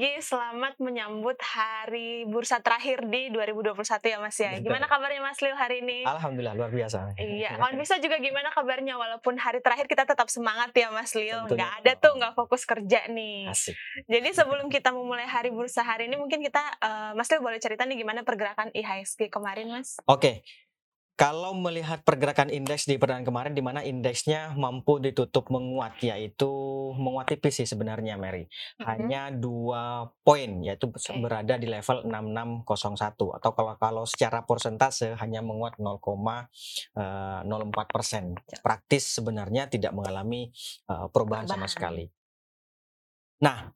Konvisto, selamat menyambut hari bursa terakhir di 2021 ya Mas ya. Betul. Gimana kabarnya Mas Leo hari ini? Alhamdulillah luar biasa. Iya, Konvisto juga gimana kabarnya walaupun hari terakhir kita tetap semangat ya Mas Leo. Tentunya. Nggak ada tuh nggak fokus kerja nih. Asik. Jadi sebelum kita memulai hari bursa hari ini mungkin kita eh, Mas Leo boleh cerita nih gimana pergerakan IHSG kemarin Mas? Oke. Kalau melihat pergerakan indeks di perdagangan kemarin di mana indeksnya mampu ditutup menguat yaitu menguat tipis sih sebenarnya Mary. Mhm. Hanya dua poin yaitu Oke. berada di level 6601 atau kalau kalau secara persentase hanya menguat 0,04 persen. Praktis sebenarnya tidak mengalami eh, perubahan sama Perubahan. sekali. Nah,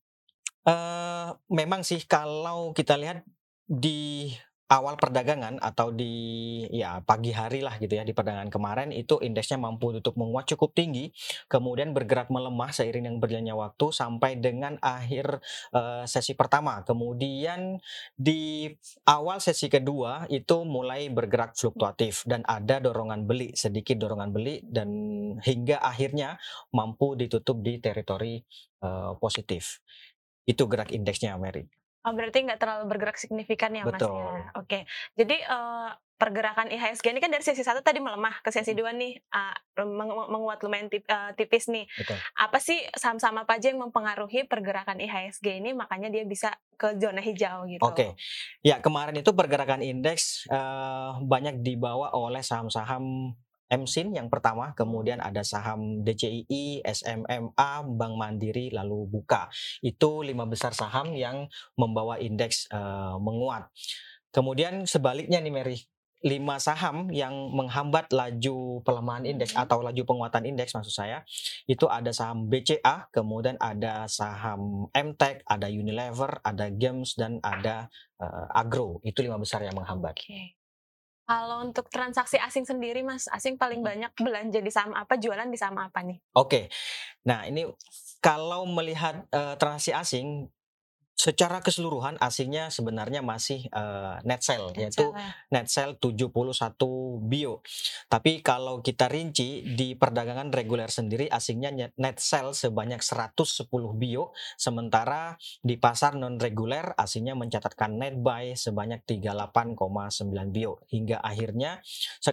eh, memang sih kalau kita lihat di awal perdagangan atau di ya pagi hari lah gitu ya di perdagangan kemarin itu indeksnya mampu tutup menguat cukup tinggi kemudian bergerak melemah seiring dengan berjalannya waktu sampai dengan akhir eh, sesi pertama. Kemudian di awal sesi kedua itu mulai bergerak fluktuatif dan ada dorongan beli sedikit dorongan beli dan hingga akhirnya mampu ditutup di teritori eh, positif. Itu gerak indeksnya Mary Oh, berarti nggak terlalu bergerak signifikan ya Mas Betul. ya. Oke. Jadi eh, pergerakan IHSG ini kan dari sesi satu tadi melemah ke sesi dua nih meng- menguat lumayan tip- eh, tipis nih. Betul. Apa sih saham-saham apa aja yang mempengaruhi pergerakan IHSG ini makanya dia bisa ke zona hijau gitu. Oke, ya kemarin itu pergerakan indeks eh, banyak dibawa oleh saham-saham MSIN yang pertama, kemudian ada saham DCII, SMMA, Bank Mandiri, lalu Buka. Itu lima besar saham yang membawa indeks eh, menguat. Kemudian sebaliknya nih Mary, lima saham yang menghambat laju pelemahan indeks Mhm. atau laju penguatan indeks maksud saya, itu ada saham BCA, kemudian ada saham MTEK, ada Unilever, ada Games dan ada eh, Agro. Itu lima besar yang menghambat. Oke. Kalau untuk transaksi asing sendiri Mas, asing paling banyak belanja di saham apa, jualan di saham apa nih? Oke, nah ini kalau melihat eh, transaksi asing secara keseluruhan asingnya sebenarnya masih eh, net sell yaitu net sell 71 bio. Tapi kalau kita rinci di perdagangan reguler sendiri asingnya net- sell sebanyak 110 bio. Sementara di pasar non reguler asingnya mencatatkan net buy sebanyak 38,9 bio. Hingga akhirnya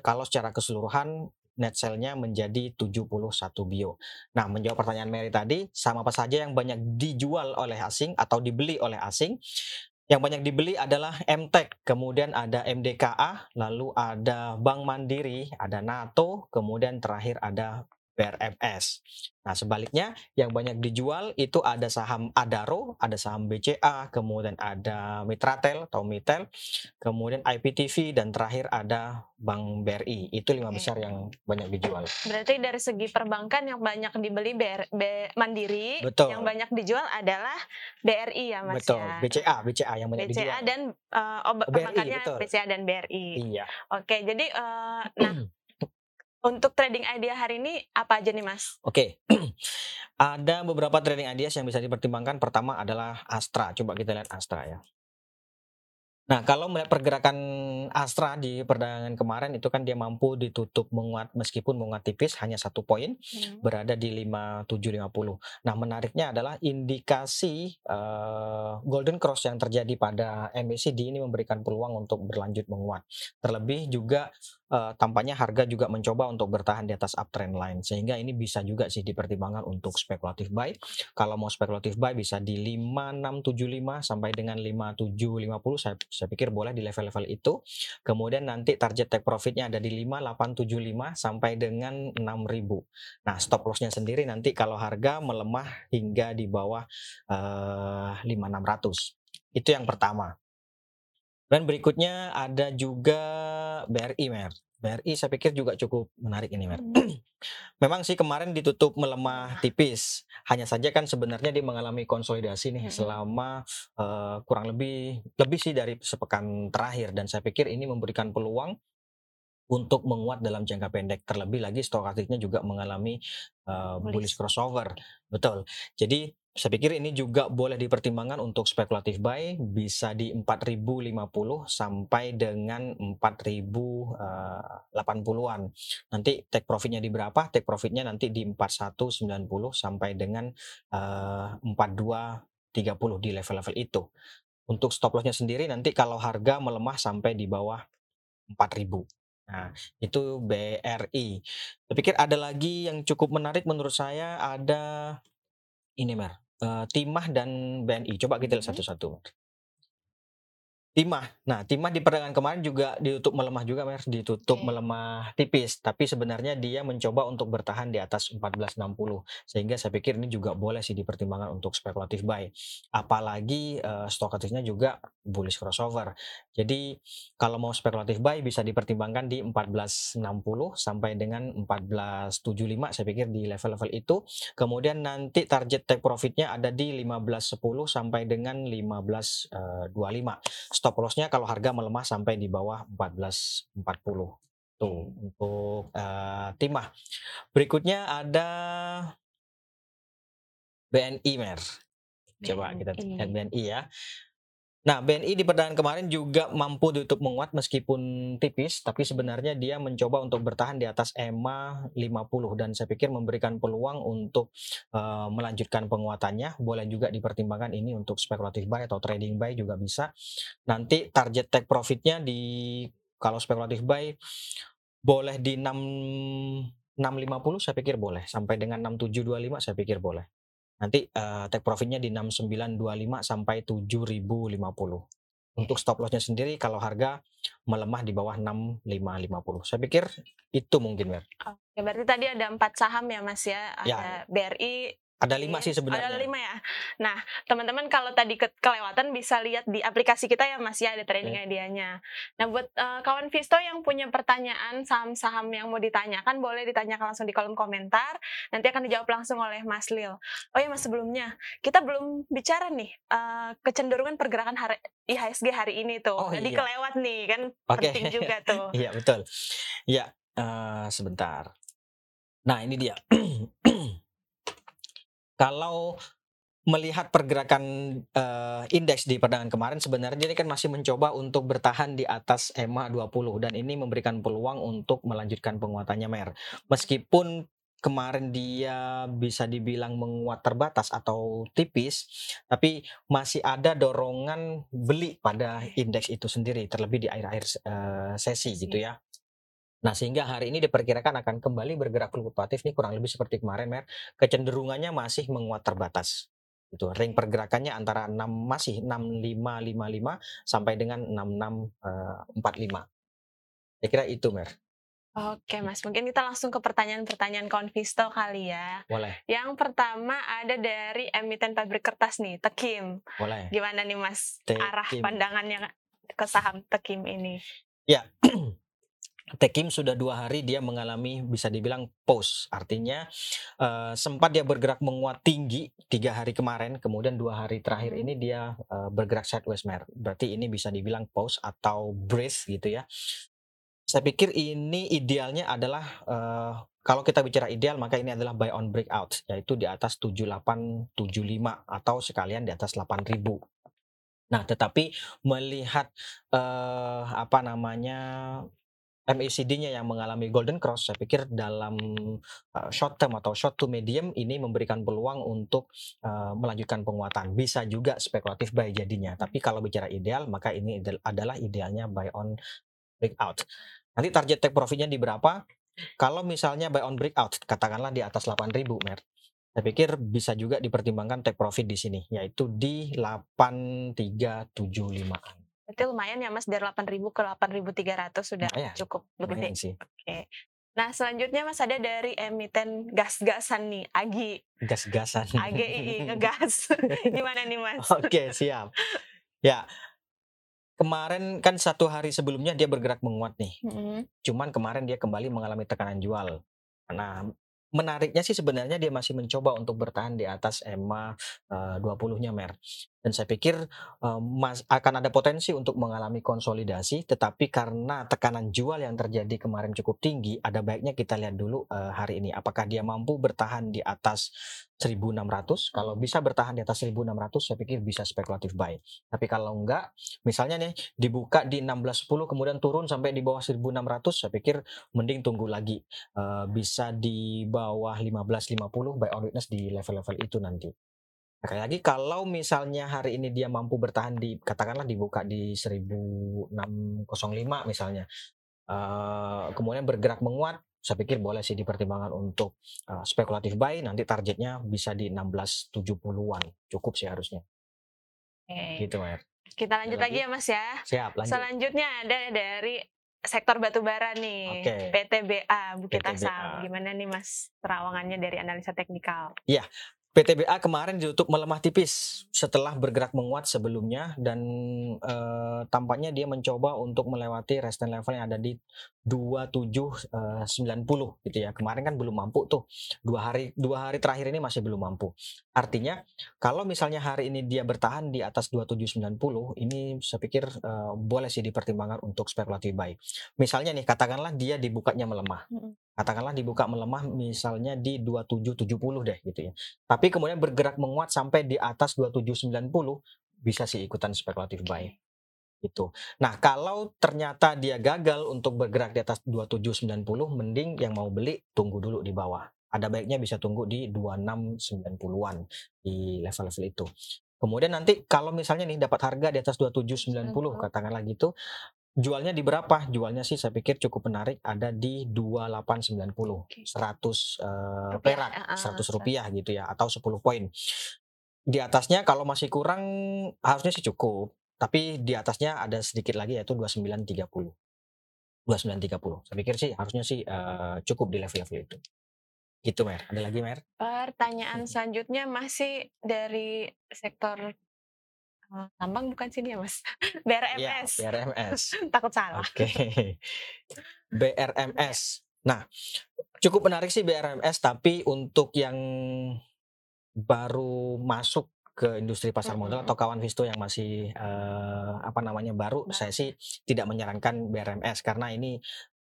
kalau secara keseluruhan net sell-nya menjadi 71 bio. Nah, menjawab pertanyaan Mary tadi, sama apa saja yang banyak dijual oleh asing atau dibeli oleh asing? Yang banyak dibeli adalah MTEK, kemudian ada MDKA, lalu ada Bank Mandiri, ada NATO, kemudian terakhir ada BRMS. Nah, sebaliknya yang banyak dijual itu ada saham Adaro, ada saham BCA, kemudian ada Mitratel atau Mitel, kemudian IPTV dan terakhir ada Bank BRI. Itu lima besar yang banyak dijual. Berarti dari segi perbankan yang banyak dibeli BR, B- Mandiri, Betul. yang banyak dijual adalah BRI ya Mas Betul, ya. BCA, BCA yang banyak BCA dijual. dan eh, oh, BRI, perbankannya betul. BCA dan BRI. Iya. Oke, jadi eh, nah untuk trading idea hari ini apa aja nih Mas? Oke, ada beberapa trading ideas yang bisa dipertimbangkan. Pertama adalah Astra. Coba kita lihat Astra ya. Nah, kalau melihat pergerakan Astra di perdagangan kemarin itu kan dia mampu ditutup menguat meskipun menguat tipis hanya satu poin berada di 5750. Nah, menariknya adalah indikasi eh, golden cross yang terjadi pada MACD ini memberikan peluang untuk berlanjut menguat. Terlebih juga eh, tampaknya harga juga mencoba untuk bertahan di atas uptrend line sehingga ini bisa juga sih dipertimbangkan untuk spekulatif buy. Kalau mau spekulatif buy bisa di 5675 sampai dengan 5750 saya saya pikir boleh di level-level itu. Kemudian nanti target take profitnya ada di 5875 sampai dengan 6000. Nah, stop lossnya sendiri nanti kalau harga melemah hingga di bawah eh, 5600. Itu yang pertama. Dan berikutnya ada juga BRI, Mer. BRI saya pikir juga cukup menarik ini, Mer. Memang sih kemarin ditutup melemah tipis. Hanya saja kan sebenarnya dia mengalami konsolidasi nih Mm-mm. selama eh, kurang lebih lebih sih dari sepekan terakhir dan saya pikir ini memberikan peluang untuk menguat dalam jangka pendek. Terlebih lagi stokastiknya juga mengalami uh, bullish Bullish. crossover. Betul. Jadi saya pikir ini juga boleh dipertimbangkan untuk spekulatif buy bisa di 4050 sampai dengan 4080-an. Nanti take profitnya di berapa? Take profitnya nanti di 4190 sampai dengan eh, 30 di level-level itu. Untuk stop loss-nya sendiri nanti kalau harga melemah sampai di bawah 4000. Nah, itu BRI. Saya pikir ada lagi yang cukup menarik menurut saya ada ini Mer, eee, Timah dan BNI. Coba kita lihat satu-satu. Timah. Nah, Timah di perdagangan kemarin juga ditutup melemah juga, Mer, ditutup Oke. melemah tipis, tapi sebenarnya dia mencoba untuk bertahan di atas 1460. Sehingga saya pikir ini juga boleh sih dipertimbangkan untuk spekulatif buy. Apalagi, stokastisnya juga bullish crossover. Jadi kalau mau spekulatif buy bisa dipertimbangkan di 1460 sampai dengan 1475 saya pikir di level-level itu. Kemudian nanti target take profit-nya ada di 1510 sampai dengan 15.25. Stop loss-nya kalau harga melemah sampai di bawah 1440. Tuh untuk, eee, Timah. Berikutnya ada BNI, Mer. Coba kita lihat. BNI ya. Nah, BNI di perdagangan kemarin juga mampu ditutup menguat meskipun tipis, tapi sebenarnya dia mencoba untuk bertahan di atas EMA 50 dan saya pikir memberikan peluang untuk, eee, melanjutkan penguatannya. Boleh juga dipertimbangkan ini untuk spekulatif buy atau trading buy juga bisa. Nanti target take profit-nya di kalau spekulatif buy boleh di 6 650 saya pikir boleh, sampai dengan 6725 saya pikir boleh. Nanti, eee, take profit-nya di 6925 sampai 7050. Untuk stop loss-nya sendiri kalau harga melemah di bawah 6550. Saya pikir itu mungkin, Mer. Oke, berarti tadi ada 4 saham ya, Mas, ya? Ya. Ada BRI Ada 5 sih ada sebenarnya. 5 ya? Nah, teman-teman kalau tadi ke kelewatan bisa lihat di aplikasi kita ya, Mas, ya, ada trading Oke. idea-nya. Nah, buat, eee, kawan Visto yang punya pertanyaan saham-saham yang mau ditanyakan, boleh ditanyakan langsung di kolom komentar, nanti akan dijawab langsung oleh Mas Lil. Oh ya, Mas, sebelumnya, kita belum bicara nih, eee, kecenderungan pergerakan hari IHSG hari ini tuh. Oh, Jadi iya. kelewat nih, kan Oke. penting juga tuh. Iya, betul. Iya, eee, sebentar. Nah, ini dia. Kalau melihat pergerakan, eee, indeks di perdagangan kemarin sebenarnya ini kan masih mencoba untuk bertahan di atas EMA 20 dan ini memberikan peluang untuk melanjutkan penguatannya, Mer. Meskipun kemarin dia bisa dibilang menguat terbatas atau tipis, tapi masih ada dorongan beli pada indeks itu sendiri, terlebih di akhir-akhir, eee, sesi gitu ya. Nah, sehingga hari ini diperkirakan akan kembali bergerak fluktuatif nih kurang lebih seperti kemarin, Mer. Kecenderungannya masih menguat terbatas. Gitu, ring pergerakannya antara 6 masih 6555 sampai dengan 6645. Saya kira itu, Mer. Oke, Mas, mungkin kita langsung ke pertanyaan-pertanyaan kawan Visto kali ya. Boleh Yang pertama ada dari emiten pabrik kertas nih, Tekim. boleh. Gimana nih, Mas, Tekim. arah pandangannya ke saham Tekim ini? Ya. Tekim sudah dua hari dia mengalami bisa dibilang pause, artinya, eee, sempat dia bergerak menguat tinggi 3 hari kemarin, kemudian 2 hari terakhir Mhm. ini dia, eee, bergerak sideways, Mer. Berarti ini bisa dibilang pause atau breath gitu ya. Saya pikir ini idealnya adalah, eee, kalau kita bicara ideal maka ini adalah buy on breakout, yaitu di atas 7875 atau sekalian di atas 8000. Nah, tetapi melihat, eee, apa namanya, MACD-nya yang mengalami golden cross, saya pikir dalam, eee, short term atau short to medium ini memberikan peluang untuk, eee, melanjutkan penguatan. Bisa juga spekulatif buy jadinya, tapi kalau bicara ideal maka ini idel adalah idealnya buy on breakout. Nanti target take profit-nya di berapa? Kalau misalnya buy on breakout, katakanlah di atas 8000, Mer. Saya pikir bisa juga dipertimbangkan take profit di sini, yaitu di 8375-an. Berarti lumayan ya, Mas, dari 8.000 ke 8.300 sudah Lumayan, cukup lumayan gede. sih. Oke. Nah, selanjutnya, Mas, ada dari emiten gas-gasan nih, AGI. Gas-gasan. AGII, ngegas. Gimana nih, Mas? Oke, siap. Ya. Kemarin kan satu hari sebelumnya dia bergerak menguat nih. Mhm. Cuman kemarin dia kembali mengalami tekanan jual. Nah, menariknya sih sebenarnya dia masih mencoba untuk bertahan di atas EMA, eee, 20-nya, Mer. Dan saya pikir, eee, mas akan ada potensi untuk mengalami konsolidasi, tetapi karena tekanan jual yang terjadi kemarin cukup tinggi, ada baiknya kita lihat dulu, eee, hari ini apakah dia mampu bertahan di atas 1.600. Kalau bisa bertahan di atas 1.600 saya pikir bisa spekulatif buy. Tapi kalau enggak, misalnya nih dibuka di 16.10 kemudian turun sampai di bawah 1.600 saya pikir mending tunggu lagi, eee, bisa di bawah 15.50 buy on weakness di level-level itu nanti. Sekali lagi kalau misalnya hari ini dia mampu bertahan di katakanlah dibuka di 1605 misalnya. Uh, kemudian bergerak menguat, saya pikir boleh sih dipertimbangkan untuk uh, spekulatif buy nanti targetnya bisa di 1670-an. Cukup sih harusnya. Oke. Gitu, Mer. Kita lanjut lagi lagi? ya Mas ya. Siap, lanjut. Selanjutnya ada dari sektor batubara nih, Oke. PTBA Bukit PTBA. Asam. Gimana nih Mas terawangannya dari analisa teknikal? PTBA kemarin ditutup melemah tipis setelah bergerak menguat sebelumnya dan eh, tampaknya dia mencoba untuk melewati resistance level yang ada di 2790 gitu ya. Kemarin kan belum mampu tuh. Dua hari dua hari terakhir ini masih belum mampu. Artinya kalau misalnya hari ini dia bertahan di atas 2790 ini saya pikir eh, boleh sih dipertimbangkan untuk spekulatif buy. Misalnya nih katakanlah dia dibukanya melemah. Katakanlah dibuka melemah misalnya di 2770 deh gitu ya. Tapi kemudian bergerak menguat sampai di atas 2790 bisa sih ikutan spekulatif buy gitu. Nah, kalau ternyata dia gagal untuk bergerak di atas 2790 mending yang mau beli tunggu dulu di bawah. Ada baiknya bisa tunggu di 2690-an di level-level itu. Kemudian nanti kalau misalnya nih dapat harga di atas 2790 katakanlah gitu, jualnya di berapa? Jualnya sih saya pikir cukup menarik ada di 2890. 100 eh, Rupiah, perak, ah, 100 rupiah gitu ya atau 10 poin. Di atasnya kalau masih kurang harusnya sih cukup. Tapi di atasnya ada sedikit lagi yaitu 2930. 2930. Saya pikir sih harusnya sih eh, cukup di level-level itu. Gitu Mer. Ada lagi Mer? Pertanyaan selanjutnya masih dari sektor tambang bukan sini ya Mas? Ya, BRMS. BRMS. Takut salah. Oke. BRMS. Nah, cukup menarik sih BRMS tapi untuk yang baru masuk ke industri pasar modal atau kawan Visto yang masih eh, apa namanya baru, Baru. saya sih tidak menyarankan BRMS karena ini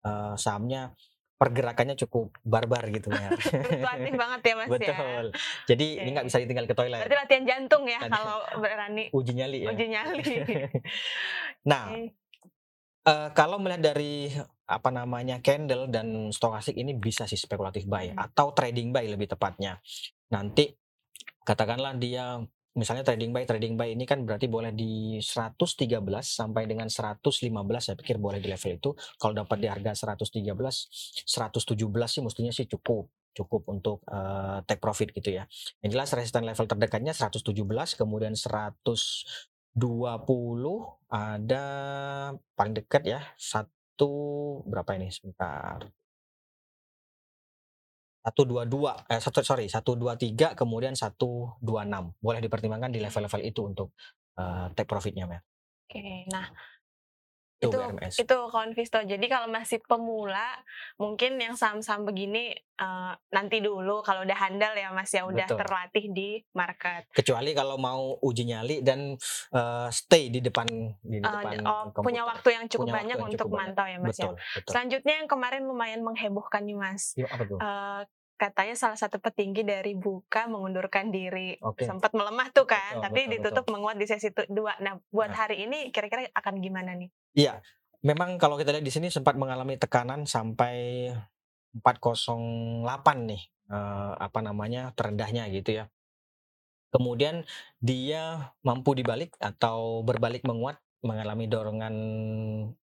eh, sahamnya pergerakannya cukup barbar gitu ya. Fluktuatif banget ya Mas ya. Betul. Jadi ini Oke. nggak bisa ditinggal ke toilet. Berarti latihan jantung ya Latihan- kalau berani Uji nyali ya. uji nyali. nah, Oke. Eh, kalau melihat dari apa namanya candle dan stokastik ini bisa sih spekulatif buy Hmm. atau trading buy lebih tepatnya. Nanti katakanlah dia misalnya trading buy trading buy ini kan berarti boleh di 113 sampai dengan 115 saya pikir boleh di level itu. Kalau dapat di harga 113 117 sih mestinya sih cukup cukup untuk eh, take profit gitu ya. Yang jelas resistance level terdekatnya 117 kemudian 120 ada paling dekat ya satu berapa ini sebentar satu dua dua eh satu sorry satu dua tiga kemudian satu dua enam boleh dipertimbangkan di level-level itu untuk eh, take profitnya Mer. Oke, nah itu, itu BRMS itu kawan Visto. Jadi kalau masih pemula, mungkin yang saham-saham begini eh, nanti dulu kalau udah handal ya Mas ya udah Betul. terlatih di market. kecuali kalau mau uji nyali dan eh, stay di depan di Eh, depan oh, komputer. punya waktu yang cukup Punya banyak yang untuk cukup banyak. mantau ya Mas ya. betul betul Selanjutnya yang kemarin lumayan menghebohkan nih Mas. Gimana- apa tuh Eh, katanya salah satu petinggi dari Buka mengundurkan diri. Oke. Sempat melemah tuh kan, Betul, tapi betul, ditutup menguat di sesi dua. Nah, buat Nah. hari ini kira-kira akan gimana nih? Iya, memang kalau kita lihat di sini sempat mengalami tekanan sampai 408 nih eh, apa namanya terendahnya gitu ya. Kemudian dia mampu dibalik atau berbalik menguat mengalami dorongan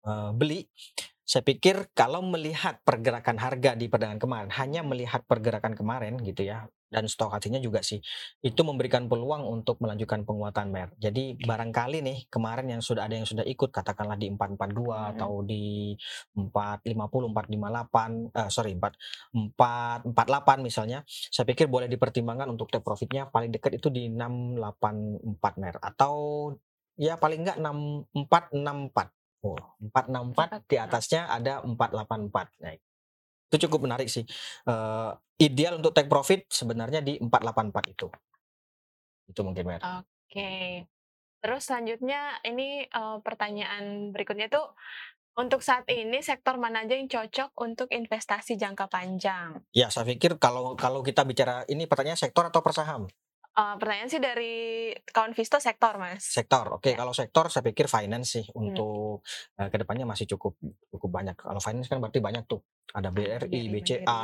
eh, beli. Saya pikir kalau melihat pergerakan harga di perdagangan kemarin, hanya melihat pergerakan kemarin gitu ya, dan stok hatinya juga sih, itu memberikan peluang untuk melanjutkan penguatan mer. Jadi barangkali nih kemarin yang sudah ada yang sudah ikut katakanlah di 442 Hmm. atau di 450, 458, eh, sorry 4 448 misalnya, saya pikir boleh dipertimbangkan untuk take profitnya paling dekat itu di 684 mer atau ya paling enggak 6464. Oh, 464 di atasnya ada 484. Nah, itu cukup menarik sih. Eh, ideal untuk take profit sebenarnya di 484 itu. Itu mungkin Mer. Oke. Terus selanjutnya ini eh, pertanyaan berikutnya tuh untuk saat ini sektor mana aja yang cocok untuk investasi jangka panjang? Ya, saya pikir kalau kalau kita bicara ini pertanyaan sektor atau persaham? Eh, pertanyaan sih dari kawan Visto sektor mas. Sektor. Oke, Ya. kalau sektor saya pikir finance sih untuk eh, ke depannya masih cukup cukup banyak. Kalau finance kan berarti banyak tuh. Ada BRI, BRI, BCA,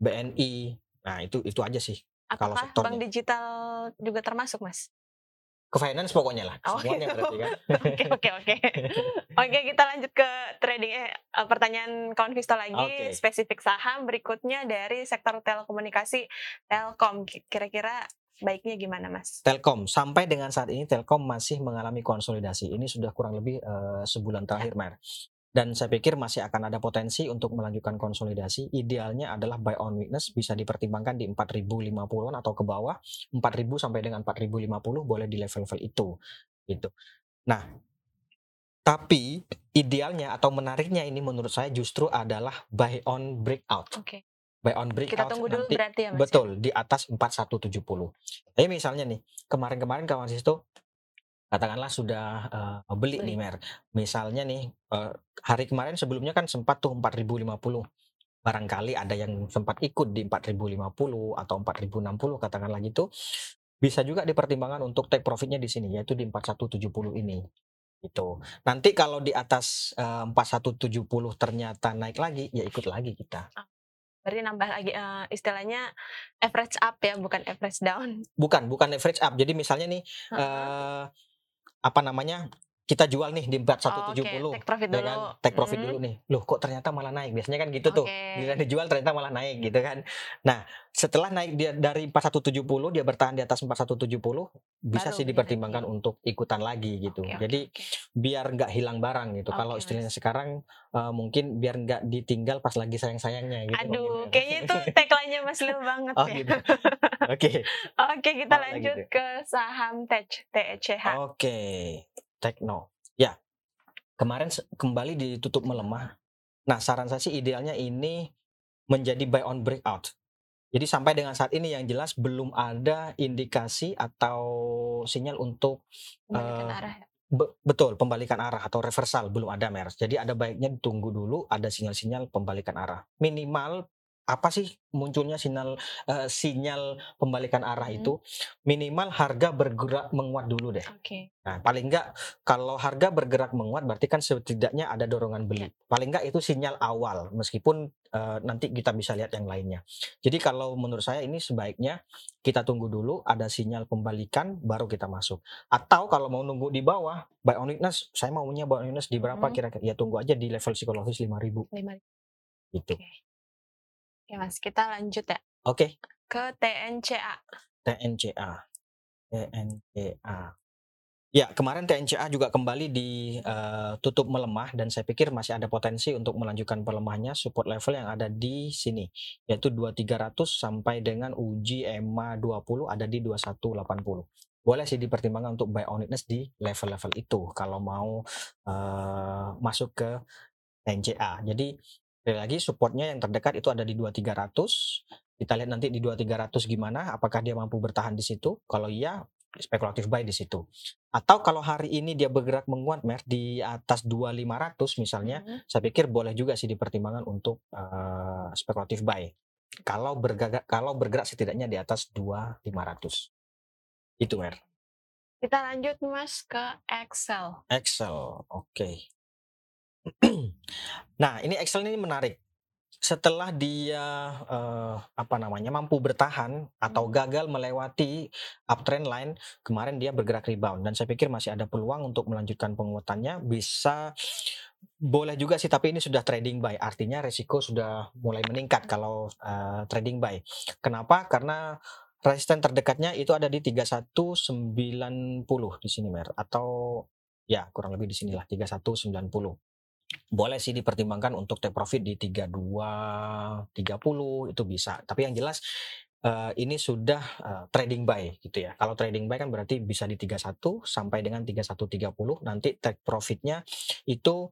BNI. Nah, itu itu aja sih. kalau Apakah sektornya. bank digital juga termasuk, Mas? Ke finance pokoknya lah, Oh, semuanya gitu. berarti kan. Oke, oke, oke. Oke, kita lanjut ke trading eh, eh, pertanyaan kawan Visto lagi Oke. spesifik saham berikutnya dari sektor telekomunikasi Telkom. Ki- Kira-kira baiknya gimana, Mas? Telkom sampai dengan saat ini Telkom masih mengalami konsolidasi. Ini sudah kurang lebih eh, sebulan terakhir, Mer. Dan saya pikir masih akan ada potensi untuk melanjutkan konsolidasi. Idealnya adalah buy on weakness bisa dipertimbangkan di 4050-an atau ke bawah. 4000 sampai dengan 4050 boleh di level-level itu gitu. Nah, tapi idealnya atau menariknya ini menurut saya justru adalah buy on breakout. Oke. Buy on breakout Kita tunggu dulu nanti berarti ya, Mas. ya? Betul, di atas 4170. Tapi misalnya nih, kemarin-kemarin kawan situ katakanlah sudah eh, beli, Beli. nih Mer. Misalnya nih eh, hari kemarin sebelumnya kan sempat tuh 4050. Barangkali ada yang sempat ikut di 4050 atau 4060 katakanlah gitu. Bisa juga dipertimbangkan untuk take profitnya di sini yaitu di 4170 ini. Gitu. Nanti kalau di atas eh, 4170 ternyata naik lagi, ya ikut lagi kita. Berarti nambah lagi eh, istilahnya average up ya, bukan average down. Bukan, bukan average up. Jadi misalnya nih Heeh. eh apa namanya kita jual nih di 4170 Oh, Oke, take profit ya dulu. kan take profit Hmm, dulu nih loh kok ternyata malah naik biasanya kan gitu tuh Oke. giliran dijual ternyata malah naik gitu kan nah setelah naik dia dari 4170 dia bertahan di atas 4170 bisa Baru sih dipertimbangkan lagi. untuk ikutan lagi gitu Oke, oke, jadi oke. biar nggak hilang barang gitu kalau Oke, istilahnya Mas. sekarang eh, mungkin biar nggak ditinggal pas lagi sayang-sayangnya gitu Aduh, mungkin. kayaknya itu tagline-nya Mas Lil banget oh ya. gitu oke Oke, kita Malah lanjut gitu. ke saham Tech TECH. Oke, Tekno. Ya, kemarin kembali ditutup melemah. Nah, saran saya sih idealnya ini menjadi buy on breakout. Jadi sampai dengan saat ini yang jelas belum ada indikasi atau sinyal untuk Eh, arah. ya. be- betul pembalikan arah atau reversal belum ada mer. Jadi ada baiknya ditunggu dulu ada sinyal-sinyal pembalikan arah. Minimal apa sih munculnya sinyal eh, sinyal pembalikan arah Hmm. itu minimal harga bergerak menguat dulu deh. Oke. Nah, paling enggak kalau harga bergerak menguat berarti kan setidaknya ada dorongan beli. Paling enggak itu sinyal awal meskipun eh, nanti kita bisa lihat yang lainnya. Jadi kalau menurut saya ini sebaiknya kita tunggu dulu ada sinyal pembalikan baru kita masuk. Atau kalau mau nunggu di bawah buy on weakness, saya maunya buy on weakness di berapa Mhm. kira-kira? Ya tunggu aja di level psikologis 5000 Lima. gitu. Oke. Oke, Mas. Kita lanjut ya Oke, ke TNCA. TNCA. TNCA. Ya, kemarin TNCA juga kembali ditutup melemah dan saya pikir masih ada potensi untuk melanjutkan pelemahannya support level yang ada di sini yaitu 2300 sampai dengan uji EMA 20 ada di 2180. Boleh sih dipertimbangkan untuk buy on weakness di level-level itu kalau mau eh, masuk ke TNCA. Jadi sekali lagi supportnya yang terdekat itu ada di 2300 kita lihat nanti di 2300 gimana apakah dia mampu bertahan di situ? Kalau iya spekulatif buy di situ. Atau kalau hari ini dia bergerak menguat mer di atas 2500 misalnya Mhm. saya pikir boleh juga sih dipertimbangkan untuk eh, spekulatif buy. Kalau bergerak kalau bergerak setidaknya di atas 2500 itu mer. Kita lanjut Mas ke Excel. Excel oke nah ini Excel ini menarik. Setelah dia eh, apa namanya mampu bertahan atau Hmm. gagal melewati uptrend line kemarin dia bergerak rebound. Dan saya pikir masih ada peluang untuk melanjutkan penguatannya. Bisa boleh juga sih tapi ini sudah trading buy. Artinya resiko sudah mulai meningkat kalau eh, trading buy. Kenapa? Karena resisten terdekatnya itu ada di 3190 di sini mer. Atau ya kurang lebih di sinilah 3190 boleh sih dipertimbangkan untuk take profit di 32 30 itu bisa tapi yang jelas eh, ini sudah eh, trading buy gitu ya kalau trading buy kan berarti bisa di 31 sampai dengan 3130 nanti take profitnya itu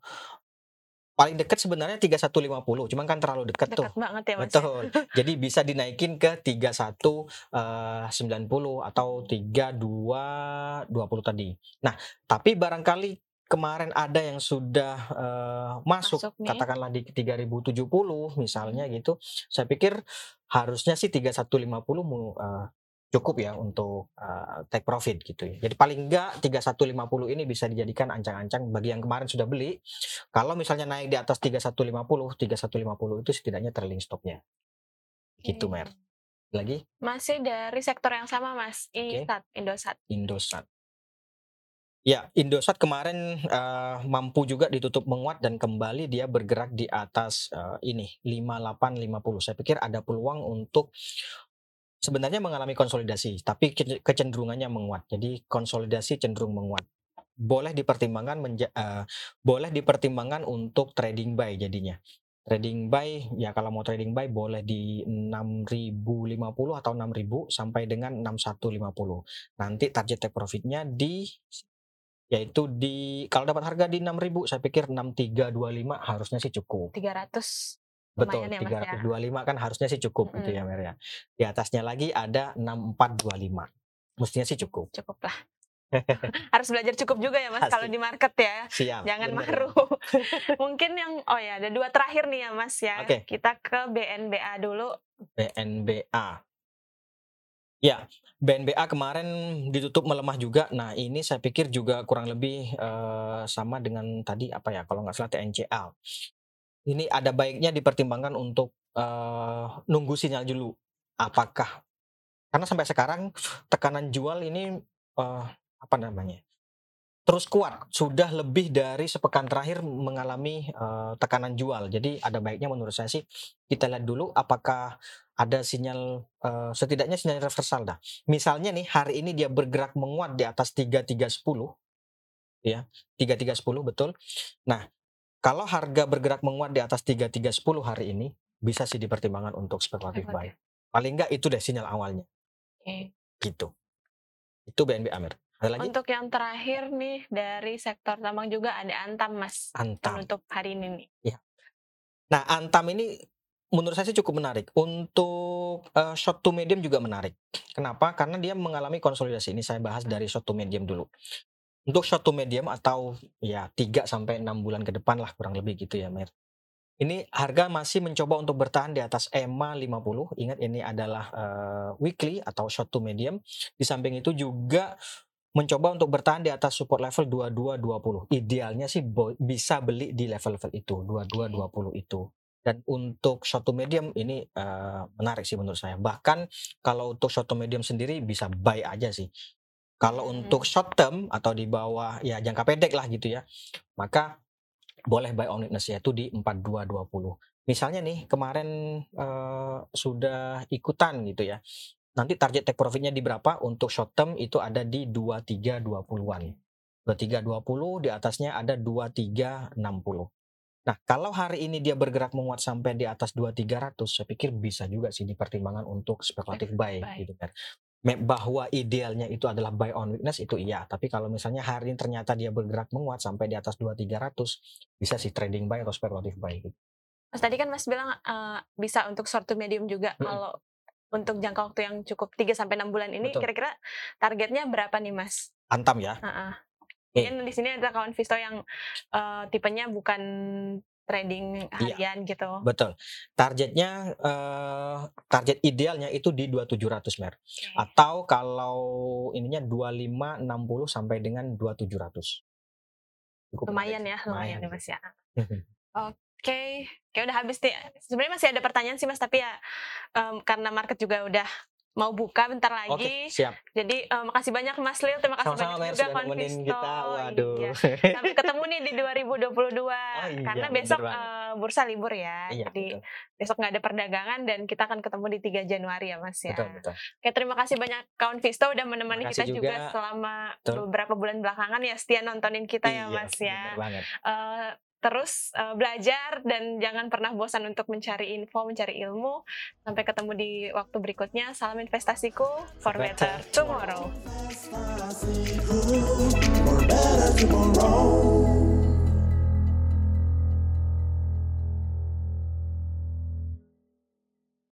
paling dekat sebenarnya 3150 cuman kan terlalu dekat tuh banget ya Mas. Betul. Jadi bisa dinaikin ke 3190 atau 3220 tadi. Nah, tapi barangkali kemarin ada yang sudah eh, masuk, Masuk nih. katakanlah di 3070 misalnya gitu. Saya pikir harusnya sih 3150 mu- eh, cukup ya untuk eh, take profit gitu ya. Jadi paling enggak 3150 ini bisa dijadikan ancang-ancang bagi yang kemarin sudah beli. Kalau misalnya naik di atas 3150, 3150 itu setidaknya trailing stopnya. Gitu. Mer. Lagi Masih dari sektor yang sama Mas, Oke. ISAT, Indosat. Indosat. Ya, Indosat kemarin eh, mampu juga ditutup menguat dan kembali dia bergerak di atas eh, ini 5850. Saya pikir ada peluang untuk sebenarnya mengalami konsolidasi, tapi ke- kecenderungannya menguat. Jadi konsolidasi cenderung menguat. Boleh dipertimbangkan menja- eh, boleh dipertimbangkan untuk trading buy jadinya. Trading buy ya kalau mau trading buy boleh di 6050 atau 6000 sampai dengan 6150. Nanti target take profitnya di yaitu di kalau dapat harga di 6000 saya pikir 6325 harusnya sih cukup. 300 Betul, ya Mas ya. 325 kan harusnya sih cukup gitu ya Mer ya. Di atasnya lagi ada 6425. Mestinya sih cukup. Cukup lah. Harus belajar cukup juga ya Mas kalau di market ya. Siap. Jangan bener. maru. Mungkin yang oh ya ada dua terakhir nih ya Mas ya. Oke. Kita ke BNBA dulu. BNBA. Ya, BNBA kemarin ditutup melemah juga. Nah, ini saya pikir juga kurang lebih eh, sama dengan tadi apa ya? Kalau nggak salah TNCA. Ini ada baiknya dipertimbangkan untuk eh, nunggu sinyal dulu. Apakah karena sampai sekarang tekanan jual ini eh, apa namanya? Terus kuat, sudah lebih dari sepekan terakhir mengalami eh, tekanan jual. Jadi ada baiknya menurut saya sih kita lihat dulu apakah ada sinyal eh, setidaknya sinyal reversal dah. Misalnya nih hari ini dia bergerak menguat di atas 3310 ya, 3310 betul. Nah, kalau harga bergerak menguat di atas 3310 hari ini bisa sih dipertimbangkan untuk spekulatif buy. Paling enggak itu deh sinyal awalnya Oke. gitu. Itu BNB Amir. Ada lagi Untuk yang terakhir nih dari sektor tambang juga ada Antam Mas. Antam. Penutup hari ini nih. Nah, Antam ini menurut saya sih cukup menarik. Untuk eh, short to medium juga menarik. Kenapa? Karena dia mengalami konsolidasi. Ini saya bahas dari short to medium dulu. Untuk short to medium atau ya 3 sampai 6 bulan ke depan lah kurang lebih gitu ya, Mer. Ini harga masih mencoba untuk bertahan di atas EMA 50. Ingat ini adalah eh, weekly atau short to medium. Di samping itu juga mencoba untuk bertahan di atas support level 2220. Idealnya sih bisa beli di level-level itu, 2220 itu. Dan untuk short to medium ini eh, menarik sih menurut saya. Bahkan kalau untuk short to medium sendiri bisa buy aja sih. Kalau Hmm. untuk short term atau di bawah ya jangka pendek lah gitu ya, maka boleh buy on weakness yaitu di 4220. Misalnya nih kemarin eh, sudah ikutan gitu ya. Nanti target take profitnya di berapa? Untuk short term itu ada di 2320-an. 2320 di atasnya ada 2360. Nah, kalau hari ini dia bergerak menguat sampai di atas 2300, saya pikir bisa juga sih dipertimbangkan untuk spekulatif buy buy. gitu kan. Bahwa idealnya itu adalah buy on weakness itu iya, tapi kalau misalnya hari ini ternyata dia bergerak menguat sampai di atas 2300, bisa sih trading buy atau spekulatif buy gitu. Mas tadi kan Mas bilang eh, bisa untuk short to medium juga. Mm-mm. Kalau untuk jangka waktu yang cukup 3 sampai 6 bulan ini kira-kira targetnya berapa nih Mas? Antam ya. Heeh. Oke. Mungkin di sini ada kawan Visto yang eh, tipenya bukan trading Iya. harian gitu. Betul. Targetnya eh, target idealnya itu di 2700 mer. Oke. Atau kalau ininya 2560 sampai dengan 2700. Cukup Lumayan menarik. ya, lumayan ya Lumayan. Mas ya. Oke, kayak udah habis nih. Sebenarnya masih ada pertanyaan sih Mas, tapi ya em, karena market juga udah mau buka bentar Oke, lagi. siap. Jadi em, makasih banyak Mas Lil, terima kasih Sama-sama banyak juga sudah kawan nemenin Visto. kita. Waduh. Iya. Sampai ketemu nih di 2022 iya, karena besok eh, bursa libur ya. Iya, Jadi betul. besok nggak ada perdagangan dan kita akan ketemu di 3 Januari ya Mas ya. Betul, betul. Oke, terima kasih banyak kawan Visto udah menemani kita juga. juga. selama Betul. beberapa bulan belakangan ya setia nontonin kita ya Iya, Mas ya. banget. Eh, terus eh, belajar dan jangan pernah bosan untuk mencari info, mencari ilmu. Sampai ketemu di waktu berikutnya. Salam investasiku for better Better tomorrow. For better tomorrow.